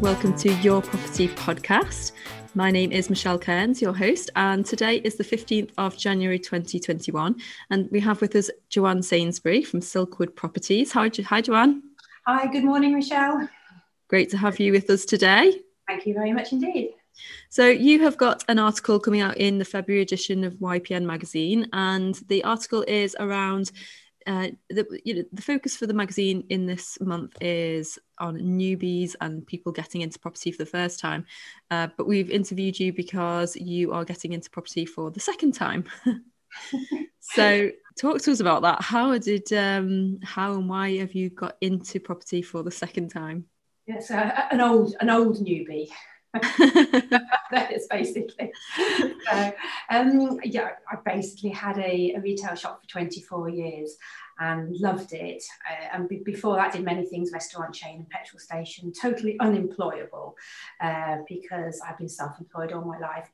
welcome to Your Property Podcast. My name is Michelle Kearns, your host, and today is the 15th of January 2021. And we have with us Joanne Sainsbury from Silkwood Properties. Hi, hi Joanne. Hi, good morning, Michelle. Great to have you with us today. Thank you very much indeed. So, you have got an article coming out in the February edition of YPN magazine, and the article is around uh, the, you know, the focus for the magazine in this month is on newbies and people getting into property for the first time. Uh, but we've interviewed you because you are getting into property for the second time. so talk to us about that. How did um, how and why have you got into property for the second time? Yes, uh, an old an old newbie. that is basically. So, um, yeah, I basically had a, a, retail shop for 24 years and loved it. Uh, and be- before that, did many things restaurant chain and petrol station, totally unemployable uh, because I've been self employed all my life.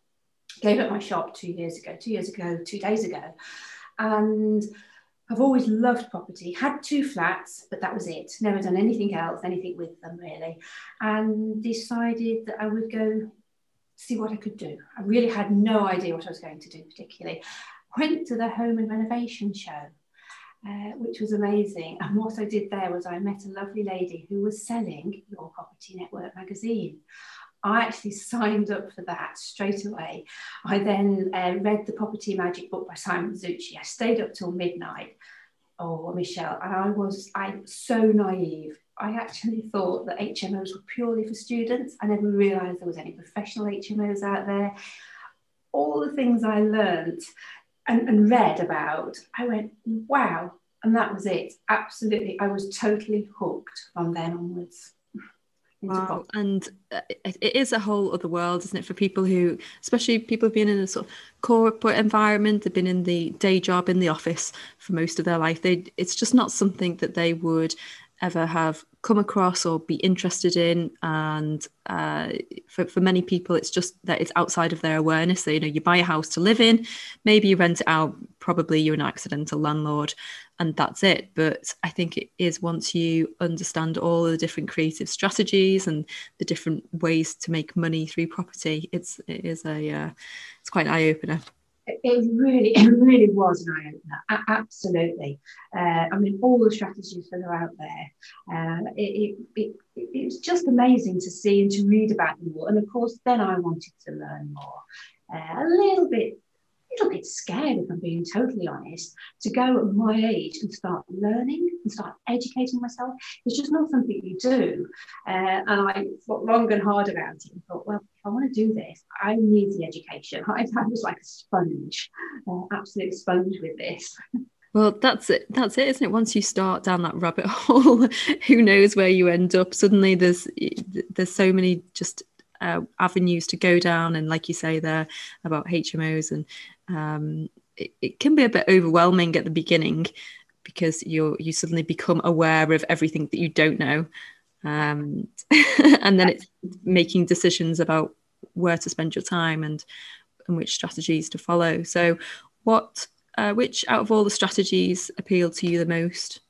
Gave up my shop two years ago, two years ago, two days ago. And I've always loved property, had two flats, but that was it. Never done anything else, anything with them really. And decided that I would go see what I could do. I really had no idea what I was going to do, particularly. Went to the home and renovation show, uh, which was amazing. And what I did there was I met a lovely lady who was selling Your Property Network magazine. I actually signed up for that straight away. I then uh, read the Property Magic book by Simon Zutshi. I stayed up till midnight. Oh, Michelle, and I was I so naive. I actually thought that HMOs were purely for students. I never realised there was any professional HMOs out there. All the things I learned and, and read about, I went, wow. And that was it. Absolutely. I was totally hooked from then onwards. Wow. And uh, it is a whole other world, isn't it, for people who, especially people who've been in a sort of corporate environment, they've been in the day job in the office for most of their life. They, it's just not something that they would ever have come across or be interested in and uh, for, for many people it's just that it's outside of their awareness so you know you buy a house to live in maybe you rent it out probably you're an accidental landlord and that's it but i think it is once you understand all the different creative strategies and the different ways to make money through property it's it is a uh, it's quite an eye-opener it really, it really was an eye opener. Absolutely. Uh, I mean, all the strategies that are out there. Uh, it, it, it, it, was just amazing to see and to read about them all. And of course, then I wanted to learn more. Uh, a little bit little bit scared, if I'm being totally honest, to go at my age and start learning and start educating myself. It's just not something you do. Uh, and I thought long and hard about it and thought, well, if I want to do this, I need the education. I, I was like a sponge, uh, absolute sponge with this. Well, that's it. That's it, isn't it? Once you start down that rabbit hole, who knows where you end up? Suddenly, there's there's so many just uh, avenues to go down, and like you say there about HMOs and um, it, it can be a bit overwhelming at the beginning because you you suddenly become aware of everything that you don't know um, and then it's making decisions about where to spend your time and and which strategies to follow. So what uh, which out of all the strategies appealed to you the most?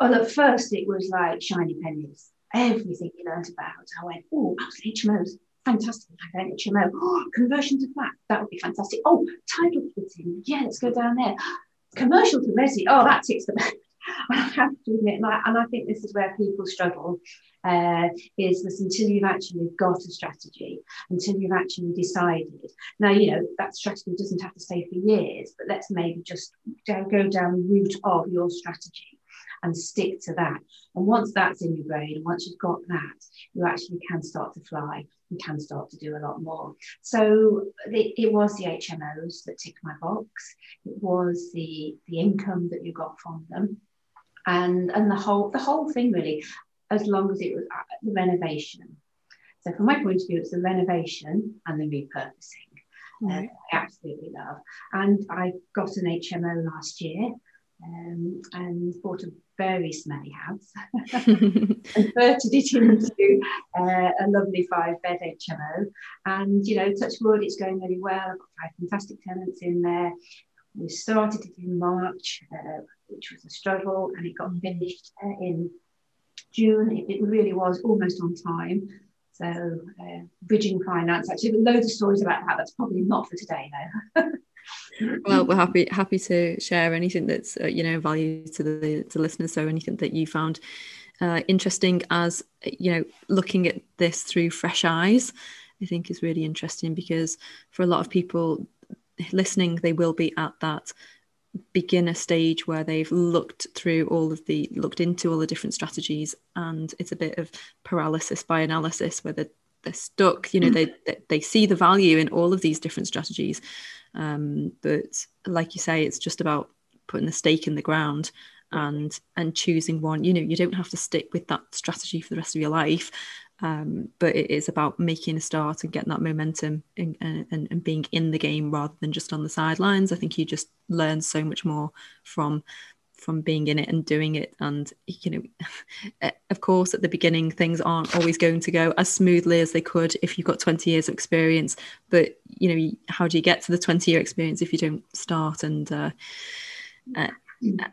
Well at first it was like shiny pennies. Everything you learned about. I went oh hmos fantastic. HMO. Oh, conversion to flat, that would be fantastic. Oh, title splitting, yeah, let's go down there. Commercial to resi, oh, that ticks the. I have to admit, and I, and I, think this is where people struggle, uh, is this until you've actually got a strategy, until you've actually decided. Now, you know, that strategy doesn't have to stay for years, but let's maybe just go down the route of your strategy and stick to that. And once that's in your brain, once you've got that, you actually can start to fly and can start to do a lot more. So it, it was the HMOs that ticked my box. It was the the income that you got from them, and and the whole the whole thing really, as long as it was uh, the renovation. So from my point of view, it's the renovation and the repurposing. Mm-hmm. Uh, I absolutely love. And I got an HMO last year um, and bought a very smelly house and converted it into uh, a lovely five bed HMO. And, you know, touch wood, it's going really well. I've got five fantastic tenants in there. We started it in March, uh, which was a struggle, and it got finished uh, in June. It, it, really was almost on time. So, uh, bridging finance, actually, loads of stories about that. That's probably not for today, though. well, we're happy happy to share anything that's uh, you know value to the to listeners. So anything that you found uh, interesting as you know looking at this through fresh eyes, I think is really interesting because for a lot of people listening, they will be at that beginner stage where they've looked through all of the looked into all the different strategies and it's a bit of paralysis by analysis where they're, they're stuck you know they they see the value in all of these different strategies um, but like you say it's just about putting the stake in the ground and and choosing one you know you don't have to stick with that strategy for the rest of your life um, but it is about making a start and getting that momentum and, and, and being in the game rather than just on the sidelines. I think you just learn so much more from from being in it and doing it and you know eh, of course at the beginning things aren't always going to go as smoothly as they could if you've got 20 years of experience but you know how do you get to the 20 year experience if you don't start and uh, uh,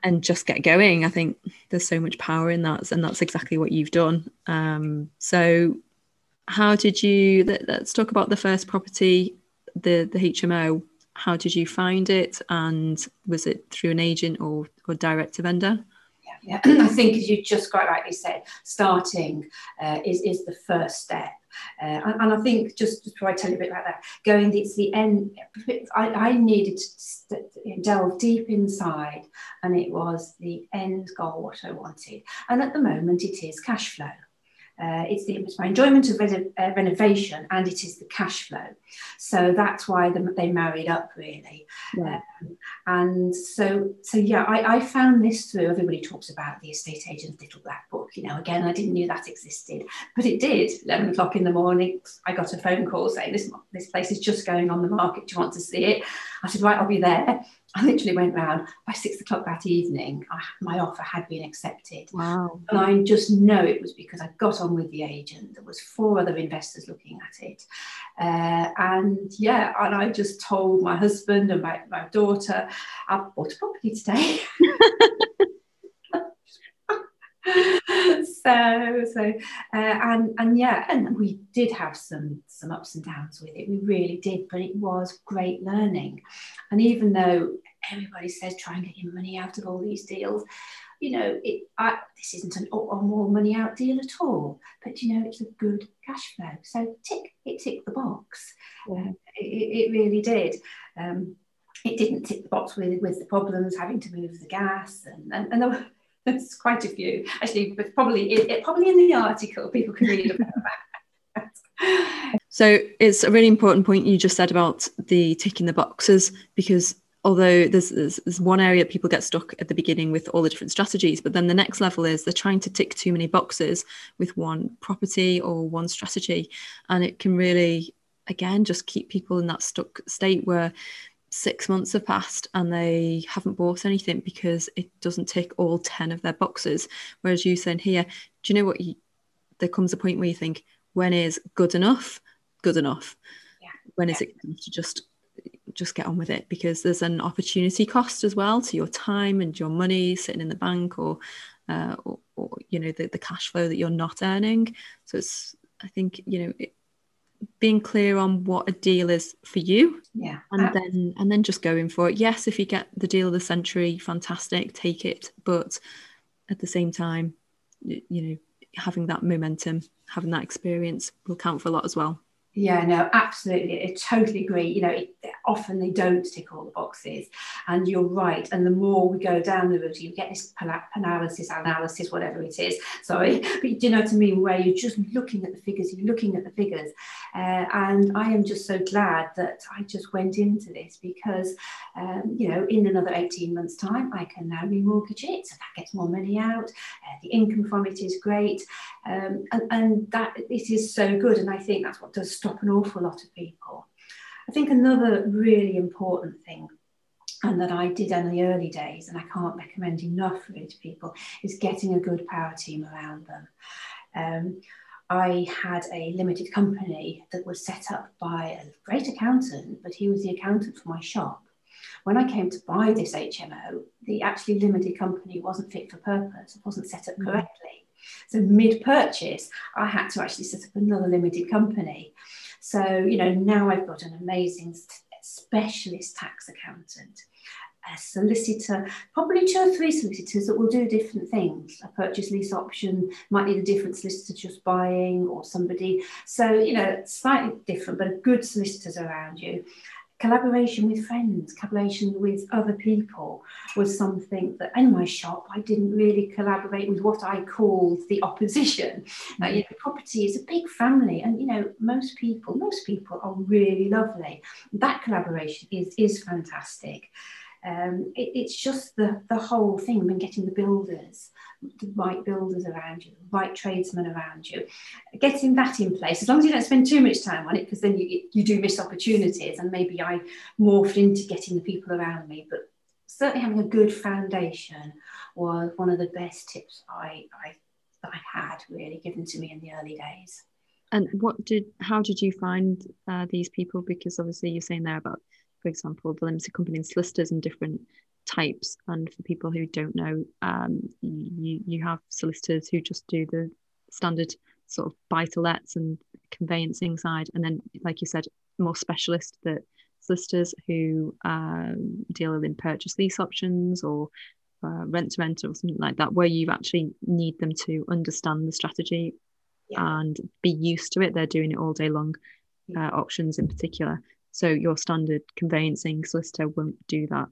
and just get going. I think there's so much power in that, and that's exactly what you've done. Um, so, how did you? Let, us talk about the first property, the the HMO. How did you find it, and was it through an agent or or direct to vendor? Yeah, yeah. I think as you just quite rightly said, starting uh, is is the first step. Uh, and, and, I think just before I tell you a bit about that, going it's the end. I, I needed to delve deep inside, and it was the end goal what I wanted. And at the moment, it is cash flow. Uh, it's, my enjoyment of re- uh, renovation and it is the cash flow. So that's why the, they married up really. Yeah. Um, and so, so yeah, I, I, found this through, everybody talks about the estate agent's little black book, you know, again, I didn't know that existed, but it did. 11 o'clock in the morning, I got a phone call saying this, this place is just going on the market. Do you want to see it? I said, right, I'll be there. I literally went round by six o'clock that evening. I, my offer had been accepted. Wow. And I just know it was because I got on with the agent. There was four other investors looking at it. Uh, and yeah, and I just told my husband and my, my daughter, I bought a property today. so so uh, and and yeah and we did have some some ups and downs with it. We really did but it was great learning. And even though everybody says try and get your money out of all these deals you know it I, this isn't an more money out deal at all but you know it's a good cash flow. So tick it ticked the box. Yeah. uh, it, it, really did. Um, it didn't tick the box with, with the problems having to move the gas and, and, and there, there's quite a few actually, but probably it, it, probably in the article people can read about that. so it's a really important point you just said about the ticking the boxes because although there's, there's, there's, one area people get stuck at the beginning with all the different strategies but then the next level is they're trying to tick too many boxes with one property or one strategy and it can really again just keep people in that stuck state where six months have passed and they haven't bought anything because it doesn't tick all 10 of their boxes. Whereas you saying here, do you know what? You, there comes a point where you think, when is good enough? Good enough. Yeah. When is yeah. it to just just get on with it because there's an opportunity cost as well to your time and your money sitting in the bank or uh, or, or, you know the, the cash flow that you're not earning so it's i think you know it, being clear on what a deal is for you. Yeah and then and then just going for it. Yes if you get the deal of the century fantastic take it. But at the same time you know having that momentum having that experience will count for a lot as well yeah, no, absolutely. I totally agree. You know, it, often they don't tick all the boxes, and you're right. And the more we go down the route, you get this analysis, analysis, whatever it is. Sorry, but you know what I mean? Where you're just looking at the figures, you're looking at the figures, uh, and I am just so glad that I just went into this because, um, you know, in another 18 months' time, I can now remortgage it, so that gets more money out. Uh, the income from it is great, um, and, and that it is so good. And I think that's what does stop an awful lot of people. I think another really important thing and that I did in the early days, and I can't recommend enough really to people, is getting a good power team around them. Um, I had a limited company that was set up by a great accountant, but he was the accountant for my shop. When I came to buy this HMO, the actually limited company wasn't fit for purpose, it wasn't set up mm. correctly. So mid purchase, I had to actually set up another limited company. So, you know, now I've got an amazing specialist tax accountant a solicitor, probably two or three solicitors that will do different things. A purchase lease option might need a different solicitor just buying or somebody. So, you know, slightly different, but good solicitors around you. Collaboration with friends, collaboration with other people was something that in my shop I didn't really collaborate with what I called the opposition. Uh, you know, property is a big family, and you know most people, most people are really lovely. That collaboration is is fantastic. Um, it, it's just the, the whole thing, mean, getting the builders, the right builders around you, the right tradesmen around you, getting that in place, as long as you don't spend too much time on it, because then you, you do miss opportunities. And maybe I morphed into getting the people around me, but certainly having a good foundation was one of the best tips I, I, I had really given to me in the early days. And what did, how did you find uh, these people? Because obviously you're saying there about for example, the limited company solicitors and different types. And for people who don't know, um, you, you have solicitors who just do the standard sort of buy to lets and conveyancing side. And then, like you said, more specialist that solicitors who um, deal in purchase lease options or uh, rent to rent or something like that, where you actually need them to understand the strategy yeah. and be used to it. They're doing it all day long, uh, options in particular. So your standard conveyancing solicitor won't do that.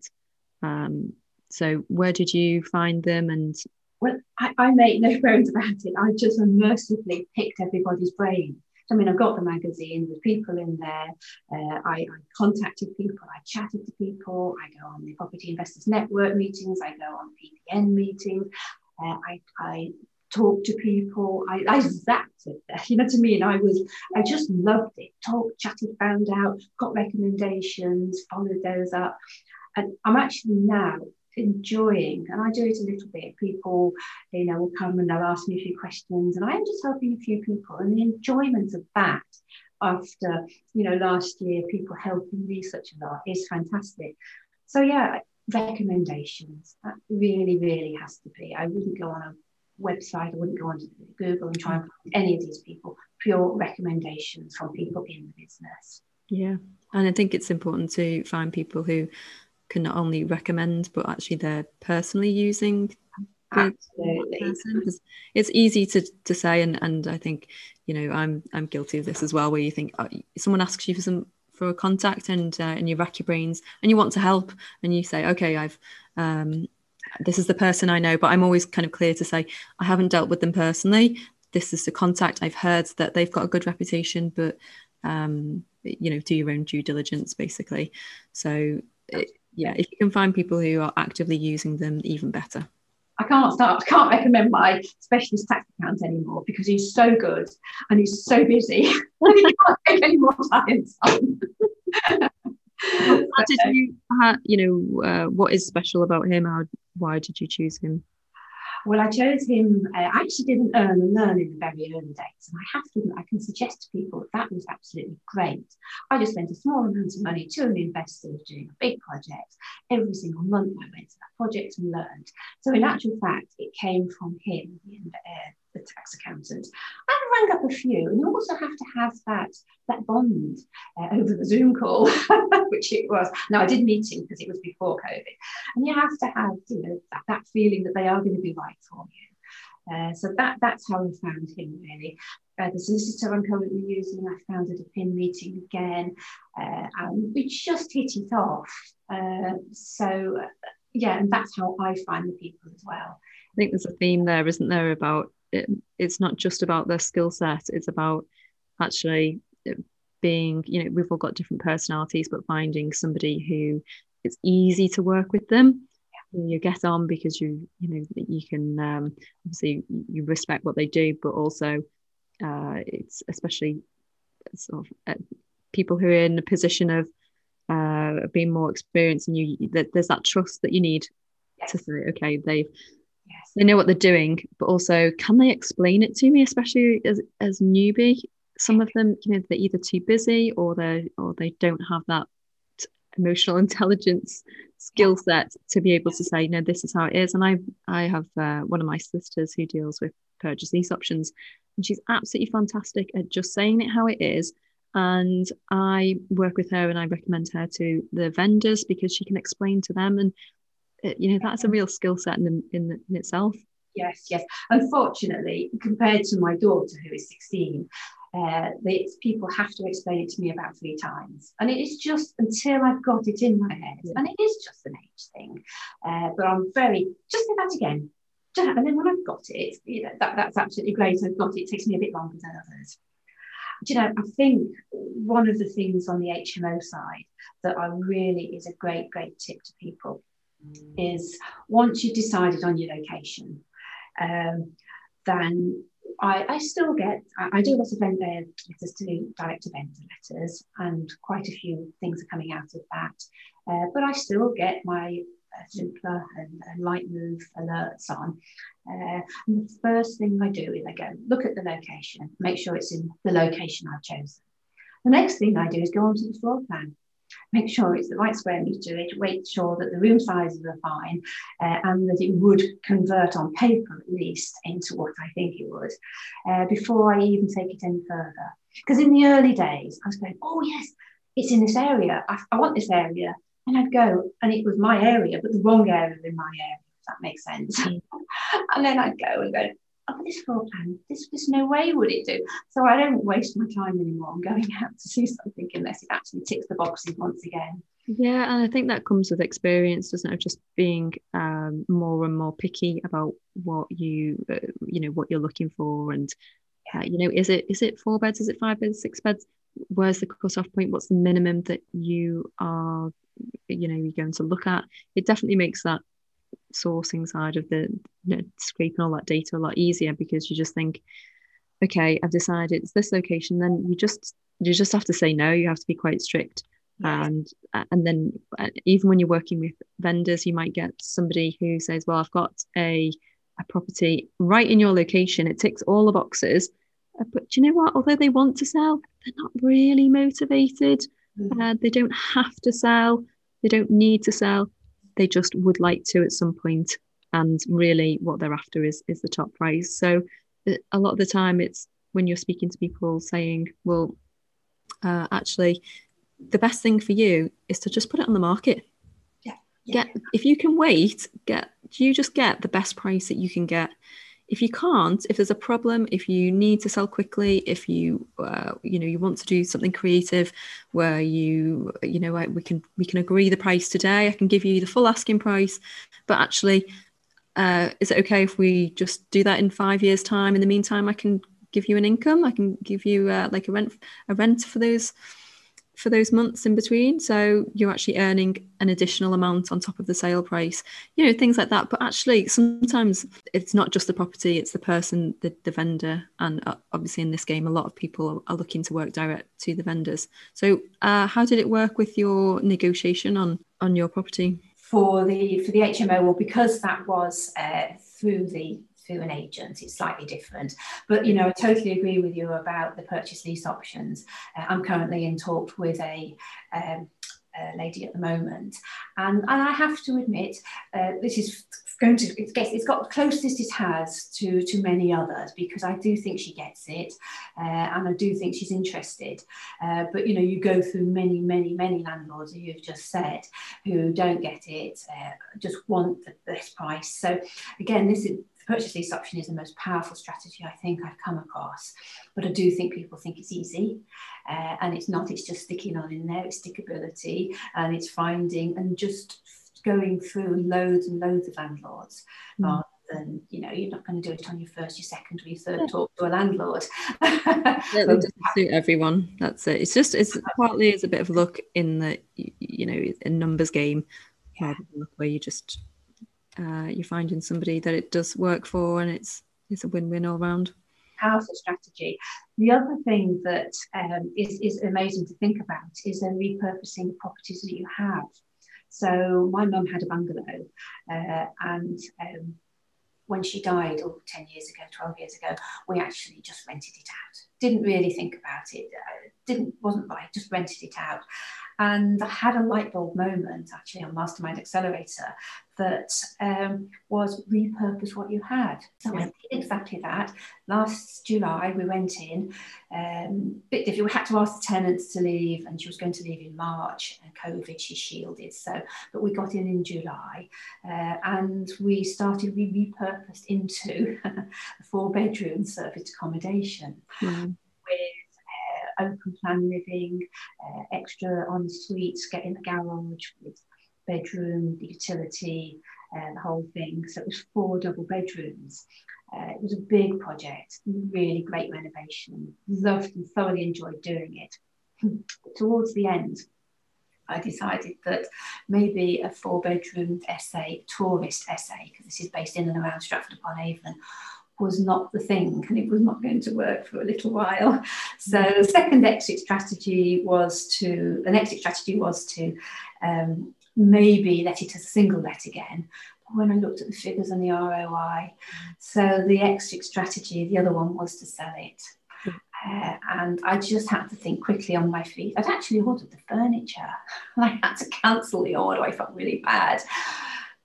Um, so where did you find them and well, I, I make no bones about it. I just unmercifully picked everybody's brain. I mean, I've got the magazine, there's people in there. Uh, I, I, contacted people, I chatted to people, I go on the Property Investors Network meetings, I go on PPN meetings, uh, I, I talk to people. I, I zapped it you know what I mean? I was, I just loved it. Talked, chatted, found out, got recommendations, followed those up. And I'm actually now enjoying, and I do it a little bit. People, you know, will come and they'll ask me a few questions, and I am just helping a few people. And the enjoyment of that after, you know, last year, people helping me such a lot is fantastic. So, yeah, recommendations. That really, really has to be. I wouldn't go on a website, I wouldn't go onto Google and try and find any of these people. Pure recommendations from people in the business. Yeah. And I think it's important to find people who can not only recommend, but actually they're personally using Absolutely. It's easy to, to say, and, and I think, you know, I'm I'm guilty of this as well, where you think oh, someone asks you for some for a contact and uh, and you rack your brains and you want to help and you say, okay, I've um, this is the person I know, but I'm always kind of clear to say I haven't dealt with them personally. This is the contact. I've heard that they've got a good reputation, but um, you know, do your own due diligence, basically. So, it, yeah, if you can find people who are actively using them, even better. I can't start, I can't recommend my specialist tax account anymore because he's so good and he's so busy and he can't take any more clients on. how did you, how, you know, uh, what is special about him? How, why did you choose him? Well, I chose him. Uh, I actually didn't earn and learn in the very early days, and I have to. I can suggest to people that, that was absolutely great. I just spent a small amount of money to an investor doing a big project. Every single month, I went to that project and learned. So, in actual fact, it came from him, the, uh, the tax accountant. I rang up a few, and you also have to have that that bond uh, over the Zoom call, which it was. Now I did meet him because it was before COVID, and you have to have you know that, that feeling that they are going to be right for you. Uh, so that that's how I found him really. Uh, the solicitor I'm currently using, I found at a PIN meeting again, uh, and we just hit it off. Uh, so yeah, and that's how I find the people as well. I think there's a theme there, isn't there, about it, it's not just about their skill set it's about actually being you know we've all got different personalities but finding somebody who it's easy to work with them you get on because you you know you can um, obviously you respect what they do but also uh, it's especially sort of uh, people who are in a position of uh, being more experienced and you that there's that trust that you need yes. to say okay they've. They know what they're doing but also can they explain it to me especially as as newbie some of them you know they're either too busy or they or they don't have that emotional intelligence skill set to be able to say no this is how it is and i i have uh, one of my sisters who deals with purchase lease options. And she's absolutely fantastic at just saying it how it is. And I work with her and I recommend her to the vendors because she can explain to them. And, you know, that's a real skill set in, the, in, the, in itself. Yes, yes. Unfortunately, compared to my daughter, who is 16, uh, people have to explain it to me about three times. And it is just until I've got it in my head. And it is just an age thing. Uh, but I'm very, just say that again. And then when I've got it, you know, that, that's absolutely great. I've got it. It takes me a bit longer than others. Do you know, I think one of the things on the HMO side that I really is a great, great tip to people is once you've decided on your location, um, then I, I, still get, I, I do lots of vendor letters to direct vendor letters, and quite a few things are coming out of that. Uh, but I still get my uh, Zoopla and, and Rightmove alerts on. Uh, and the first thing I do is I go look at the location, make sure it's in the location I've chosen. The next thing I do is go onto the floor plan make sure it's the right square meterage, make sure that the room sizes are fine, uh, and that it would convert on paper at least into what I think it would, uh, before I even take it any further. Because in the early days, I was going, oh yes, it's in this area. I, I want this area. And I'd go, and it was my area, but the wrong area in my area, if that makes sense. Mm. and then I'd go and go, this floor plan, this was no way would it do. So I don't waste my time anymore on going out to see something unless it actually ticks the boxes once again. Yeah, and I think that comes with experience, doesn't it? Of just being um, more and more picky about what you, uh, you know, what you're looking for, and uh, you know, is it is it four beds? Is it five beds? Six beds? Where's the cut-off point? What's the minimum that you are, you know, you're going to look at? It definitely makes that sourcing side of the you know, scraping all that data a lot easier because you just think, okay, I've decided it's this location. Then you just you just have to say no. You have to be quite strict. And and then uh, even when you're working with vendors, you might get somebody who says, "Well, I've got a a property right in your location. It ticks all the boxes." Uh, but you know what? Although they want to sell, they're not really motivated. Mm-hmm. Uh, they don't have to sell. They don't need to sell they just would like to at some point and really what they're after is is the top price so uh, a lot of the time it's when you're speaking to people saying well uh, actually the best thing for you is to just put it on the market. Yeah, yeah. get if you can wait get you just get the best price that you can get if you can't if there's a problem if you need to sell quickly if you uh, you know you want to do something creative where you you know we can we can agree the price today i can give you the full asking price but actually uh, is it okay if we just do that in five years time? In the meantime i can give you an income i can give you uh, like a rent a rent for those for those months in between. So you're actually earning an additional amount on top of the sale price, you know, things like that. But actually, sometimes it's not just the property, it's the person, the, the vendor. And uh, obviously, in this game, a lot of people are looking to work direct to the vendors. So, uh, how did it work with your negotiation on, on your property? For the for the HMO, well, because that was uh, through the through an agent. It's slightly different. But, you know, I totally agree with you about the purchase lease options. Uh, I'm currently in talks with a, um, lady at the moment. And, and I have to admit, uh, this is going to it's, it's got the closest it has to to many others because I do think she gets it uh, and I do think she's interested uh, but you know you go through many many many landlords who you've just said who don't get it uh, just want the best price so again this is purchase lease option is the most powerful strategy I think I've come across. But I do think people think it's easy, uh, and it's not. It's just sticking on in there. It's stickability, and it's finding and just going through loads and loads of landlords. Mm. Rather than you know, you're not going to do it on your first, your second, or your third yeah. talk to a landlord. it doesn't suit everyone. That's it. It's just it's partly it's a bit of luck in the you know a numbers game, yeah. where you just uh, you're finding somebody that it does work for and it's it's a win-win all round. Powerful strategy. The other thing that um, is is amazing to think about is then repurposing properties that you have. So my mum had a bungalow uh, and um, when she died oh, 10 years ago 12 years ago we actually just rented it out. Didn't really think about it. Uh, didn't wasn't right just rented it out And I had a light bulb moment actually on Mastermind Accelerator that um, was repurpose what you had. So I did exactly that. Last July, we went in, um, bit different. We had to ask the tenants to leave, and she was going to leave in March. And COVID, she shielded. So, but we got in in July, uh, and we started. We repurposed into a four-bedroom service accommodation. Mm. Open plan living, uh, extra en suites, getting the garage with bedroom, the utility, uh, the whole thing. So it was four double bedrooms. Uh, it was a big project, really great renovation. Loved and thoroughly enjoyed doing it. Towards the end, I decided that maybe a four bedroom SA, tourist SA, because this is based in and around Stratford upon Avon, was not the thing and it was not going to work for a little while. So the second exit strategy was to, an exit strategy was to um, maybe let it as a single let again. But when I looked at the figures and the ROI, so the exit strategy, the other one was to sell it. Uh, and I just had to think quickly on my feet. I'd actually ordered the furniture. And I had to cancel the order. I felt really bad.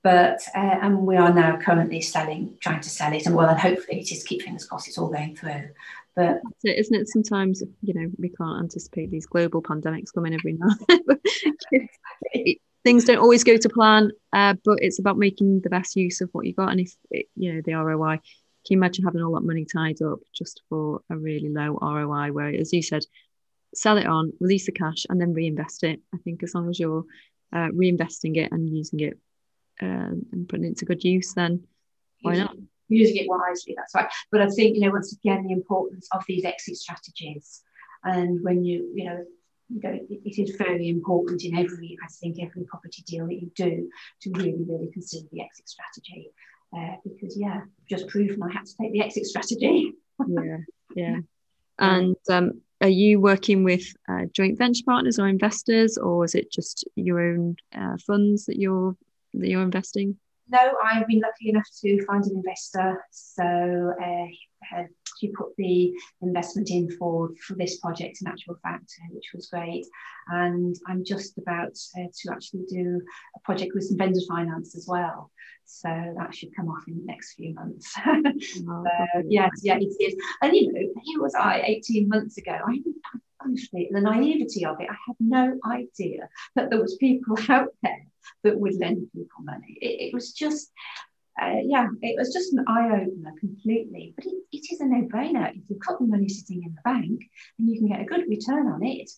But uh, and we are now currently selling, trying to sell it, and well, and hopefully, just keep fingers crossed, it's all going through. But it, isn't it? Sometimes you know we can't anticipate these global pandemics coming every now. things don't always go to plan, uh, but it's about making the best use of what you got. And if it, you know the ROI, can you imagine having all that money tied up just for a really low ROI? Where, as you said, sell it on, release the cash, and then reinvest it. I think as long as you're uh, reinvesting it and using it uh, and putting it to good use, then why not? Using it wisely, that's right. But I think you know once again the importance of these exit strategies, and when you you know you know, it, it is very important in every, I think, every property deal that you do to really, really consider the exit strategy. Uh, because yeah, just proven I had to take the exit strategy. yeah, yeah. And um, are you working with uh, joint venture partners or investors, or is it just your own uh, funds that you're that you're investing? No, I've been lucky enough to find an investor. So uh, she put the investment in for, for this project in actual fact, uh, which was great. And I'm just about uh, to actually do a project with some vendor finance as well. So that should come off in the next few months. Oh, uh, yes, yeah, it is. And you know, here was I 18 months ago. I honestly, the naivety of it, I had no idea that there was people out there that would lend people money. It, it was just, uh, yeah, it was just an eye opener completely. But it, it is a no brainer. If you've got the money sitting in the bank and you can get a good return on it,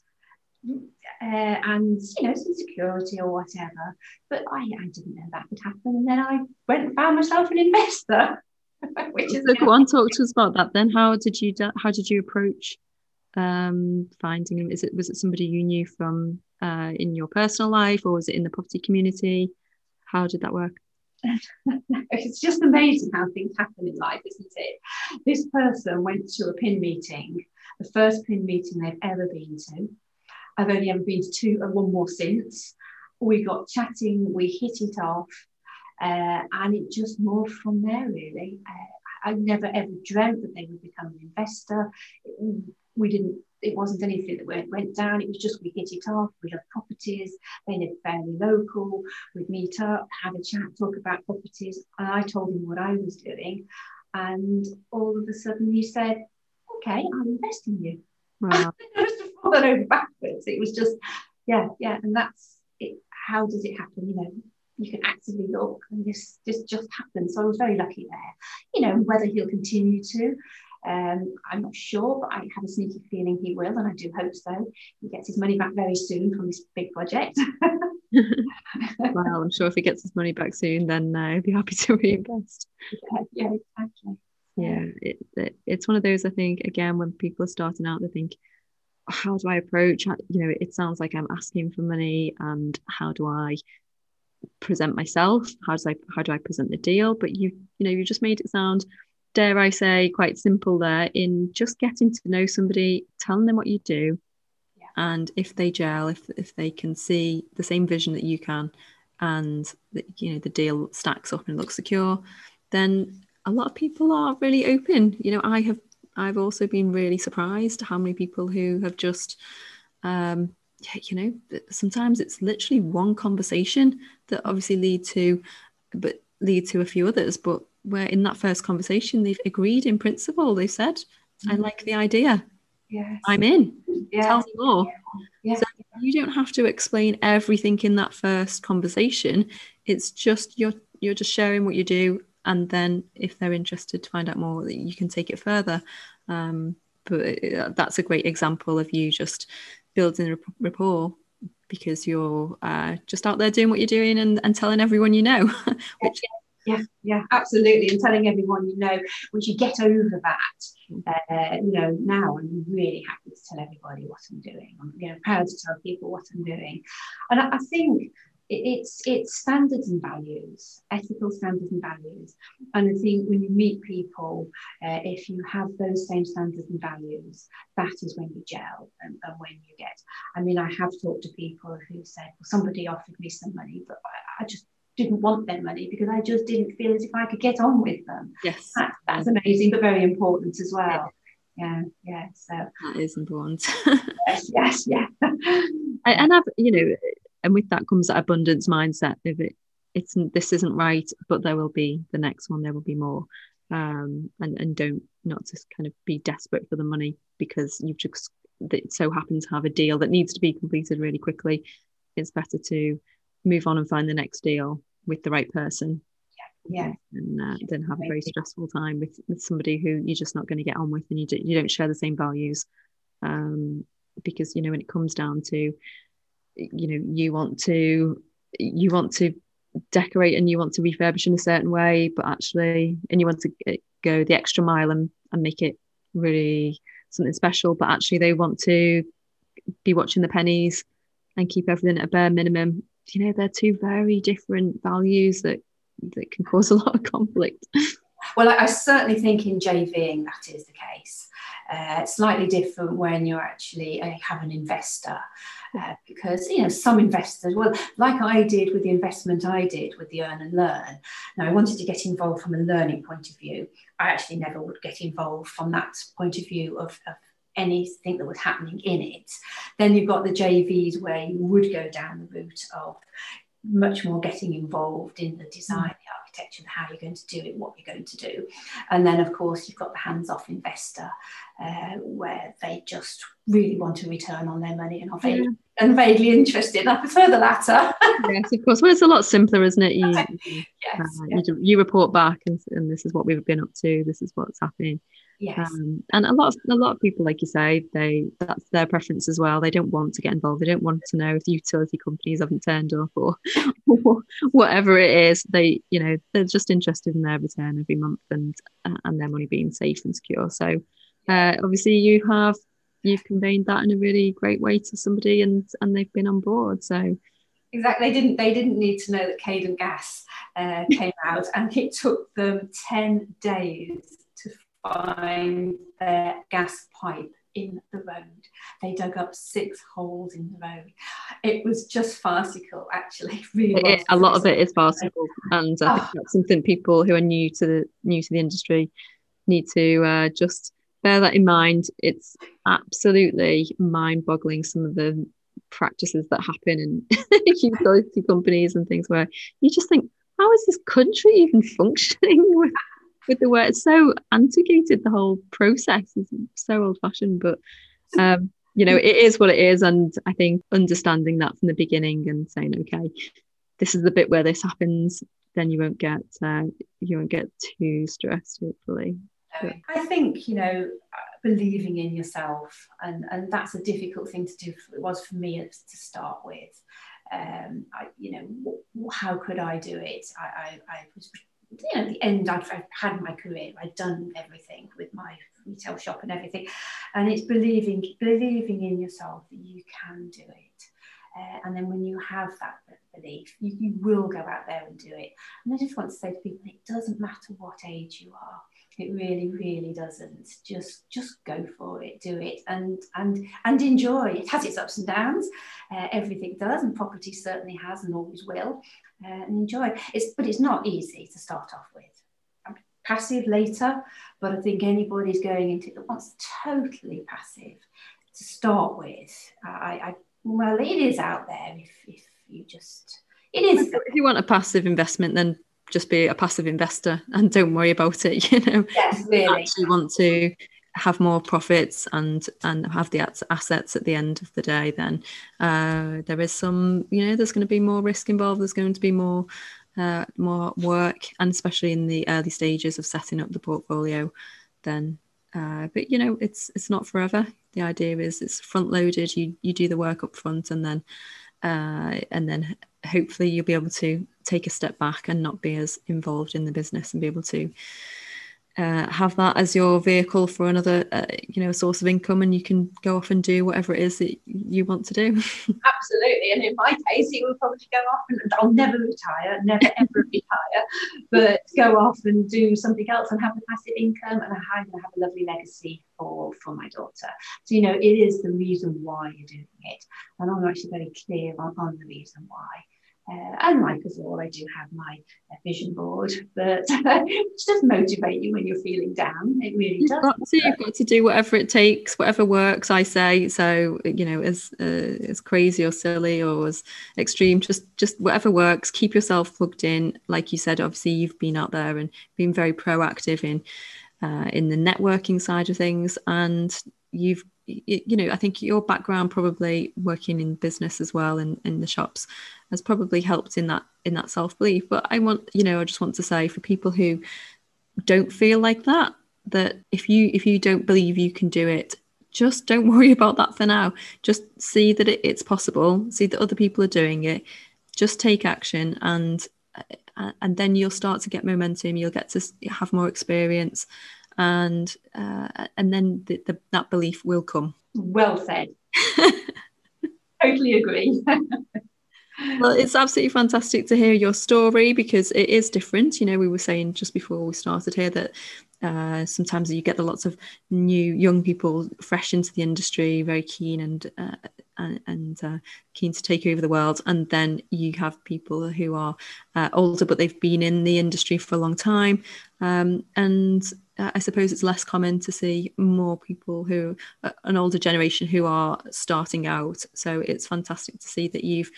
uh, and you know some security or whatever. But I, I didn't know that would happen, and then I went and found myself an investor. which is so go on, talk to us about that. Then, how did you how did you approach um, finding him? Is it was it somebody you knew from uh, in your personal life, or was it in the property community? How did that work? it's just amazing how things happen in life, isn't it? This person went to a PIN meeting, the first PIN meeting they've ever been to. I've only ever been to two and one more since. We got chatting, we hit it off, uh, and it just morphed from there, really. Uh, I never ever dreamt that they would become an investor. We didn't it wasn't anything that went, went down. It was just we hit it off. We love properties. They live fairly local. We'd meet up, have a chat, talk about properties. And I told him what I was doing. And all of a sudden he said, okay, I'll invest in you. Wow. just fallen over backwards. It was just, yeah, yeah. And that's it. How does it happen? You know, you can actively look and this this just happened. So I was very lucky there. You know, whether he'll continue to, um, I'm not sure, but I have a sneaky feeling he will, and I do hope so. He gets his money back very soon from this big project. well, I'm sure if he gets his money back soon, then uh, he'll be happy to reinvest. Yeah, yeah exactly. Yeah, it, it, it's one of those, I think, again, when people are starting out, they think, how do I approach? You know, it sounds like I'm asking for money, and how do I present myself? How do I how do I present the deal? But you, you know, you just made it sound dare I say, quite simple there in just getting to know somebody, telling them what you do. Yeah. And if they gel, if, if they can see the same vision that you can, and the, you know the deal stacks up and looks secure, then a lot of people are really open. You know, I have I've also been really surprised how many people who have just um, yeah, you know, sometimes it's literally one conversation that obviously lead to, but lead to a few others. But where in that first conversation they've agreed in principle, they said, "I mm-hmm. like the idea. Yes. I'm in. Yes. Tell me more." Yeah. So you don't have to explain everything in that first conversation. It's just you're you're just sharing what you do, and then if they're interested to find out more, you can take it further. Um, but uh, that's a great example of you just building rapport because you're uh, just out there doing what you're doing and, and telling everyone you know. which, yeah, yeah, absolutely. And telling everyone you know, once you get over that, uh, you know, now I'm really happy to tell everybody what I'm doing. I'm you know, proud to tell people what I'm doing. And I, I think it's it's standards and values, ethical standards and values. And I think when you meet people, uh, if you have those same standards and values, that is when you gel and, and, when you get. I mean, I have talked to people who said, "Well, somebody offered me some money, but I, I just didn't want their money because I just didn't feel as if I could get on with them." Yes, that, that's amazing, but very important as well. Yeah, yeah. So that is important. yes, yes, yeah. and I've, you know, and with that comes that abundance mindset of it it's this isn't right but there will be the next one there will be more um, and and don't not just kind of be desperate for the money because you've just so happens to have a deal that needs to be completed really quickly it's better to move on and find the next deal with the right person. Yeah, yeah. and uh, then have a very stressful time with, with somebody who you're just not going to get on with and you, do, you don't share the same values. Um, because you know when it comes down to you know you want to you want to decorate and you want to refurbish in a certain way but actually and you want to go the extra mile and, and make it really something special but actually they want to be watching the pennies and keep everything at a bare minimum you know they're two very different values that that can cause a lot of conflict. Well i, I certainly think in jving that is the case. Uh, slightly different when you're actually uh, have an investor uh, because you know some investors well like i did with the investment i did with the earn and learn. Now i wanted to get involved from a learning point of view. I actually never would get involved from that point of view of, of anything that was happening in it then you've got the jvs where you would go down the route of much more getting involved in the design, the architecture, how you're going to do it, what you're going to do. And then, of course, you've got the hands off investor uh, where they just really want a return on their money and are vague, yeah. and vaguely interested. I prefer the latter. yes, of course. Well, it's a lot simpler, isn't it? You, yes, uh, yes. You, you, report back, and, and this is what we've been up to, this is what's happening. Yes. Um, and a lot of a lot of people, like you say, they that's their preference as well. They don't want to get involved. They don't want to know if the utility companies haven't turned up or, or whatever it is. They, you know, they're just interested in their return every month and uh, and their money being safe and secure. So uh, obviously, you have you've conveyed that in a really great way to somebody, and and they've been on board. So exactly, they didn't they didn't need to know that Cadent Gas uh, came out, and it took them ten days find their gas pipe in the road. They dug up six holes in the road. It was just farcical, actually. Really, a lot of it is farcical, and I think ah. that's something people who are new to the new to the industry need to uh, just bear that in mind. It's absolutely mind-boggling some of the practices that happen in utility companies and things where you just think, how is this country even functioning with the word. It's so antiquated. The whole process is so old fashioned, but um, you know, it is what it is. And I think understanding that from the beginning and saying, okay, this is the bit where this happens, then you won't get uh, you won't get too stressed. Hopefully, I think you know believing in yourself, and and that's a difficult thing to do. It was for me to start with. Um, I, you know, how could I do it? I, I, I was you know, at the end, I'd had my career, I'd done everything with my retail shop and everything, and it's believing believing in yourself that you can do it. Uh, and then when you have that belief, you, you will go out there and do it. And I just want to say to people, it doesn't matter what age you are. It really, really doesn't. Just, just go for it, do it, and and and enjoy. It has its ups and downs. Uh, everything does, and property certainly has, and always will. Uh, and enjoy. It's but it's not easy to start off with. I'm passive later, but I think anybody's going into that wants totally passive to start with. I, I Well, it is out there if, if you just, it is. If you want a passive investment, then just be a passive investor and don't worry about it. You know, yes, really. If you want to have more profits and and have the assets at the end of the day, then uh, there is some, you know, there's going to be more risk involved. There's going to be more uh, more work, and especially in the early stages of setting up the portfolio, then. Uh, but you know, it's it's not forever. The idea is it's front loaded. You you do the work up front, and then uh, and then hopefully you'll be able to take a step back and not be as involved in the business and be able to uh, have that as your vehicle for another uh, you know source of income and you can go off and do whatever it is that you want to do. Absolutely. And in my case it will probably go off and i'll never retire never ever retire but go off and do something else and have a passive income and i'm going to have a lovely legacy for for my daughter. So you know it is the reason why you're doing it. And i'm actually very clear on, on the reason why uh, and like us all, I do have my uh, vision board, but it does motivate you when you're feeling down. It really you've does. Got to, you've got to do whatever it takes, whatever works. I say so. You know, as uh, as crazy or silly or as extreme, just just whatever works. Keep yourself plugged in. Like you said, obviously you've been out there and been very proactive in uh, in the networking side of things, and you've you know, I think your background probably working in business as well and in, the shops has probably helped in that in that self belief. But I want, you know, I just want to say for people who don't feel like that, that if you if you don't believe you can do it, just don't worry about that for now. Just see that it, it's possible. See that other people are doing it. Just take action, and uh, and then you'll start to get momentum. You'll get to have more experience, and uh, and then the, the, that belief will come. Well said. totally agree. well, it's absolutely fantastic to hear your story because it is different. You know, we were saying just before we started here that uh, sometimes you get the lots of new young people fresh into the industry, very keen and uh, and, uh, keen to take over the world, and then you have people who are uh, older but they've been in the industry for a long time, um, and I suppose it's less common to see more people who, uh, an older generation who are starting out. So it's fantastic to see that you've,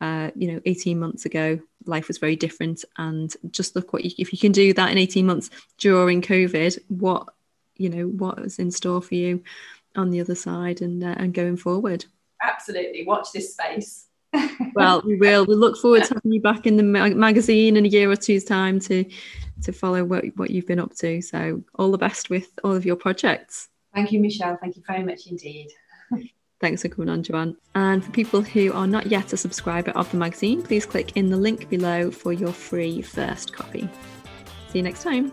uh, you know, 18 months ago, life was very different. And just look what you, if you can do that in 18 months during COVID, what, you know, what is in store for you on the other side and, uh, and going forward. Absolutely. Watch this space. Well, we will. We look forward to having you back in the magazine in a year or two's time to to follow what, what you've been up to. So all the best with all of your projects. Thank you, Michelle. Thank you very much indeed. Thanks for coming on, Joanne. And for people who are not yet a subscriber of the magazine, please click in the link below for your free first copy. See you next time.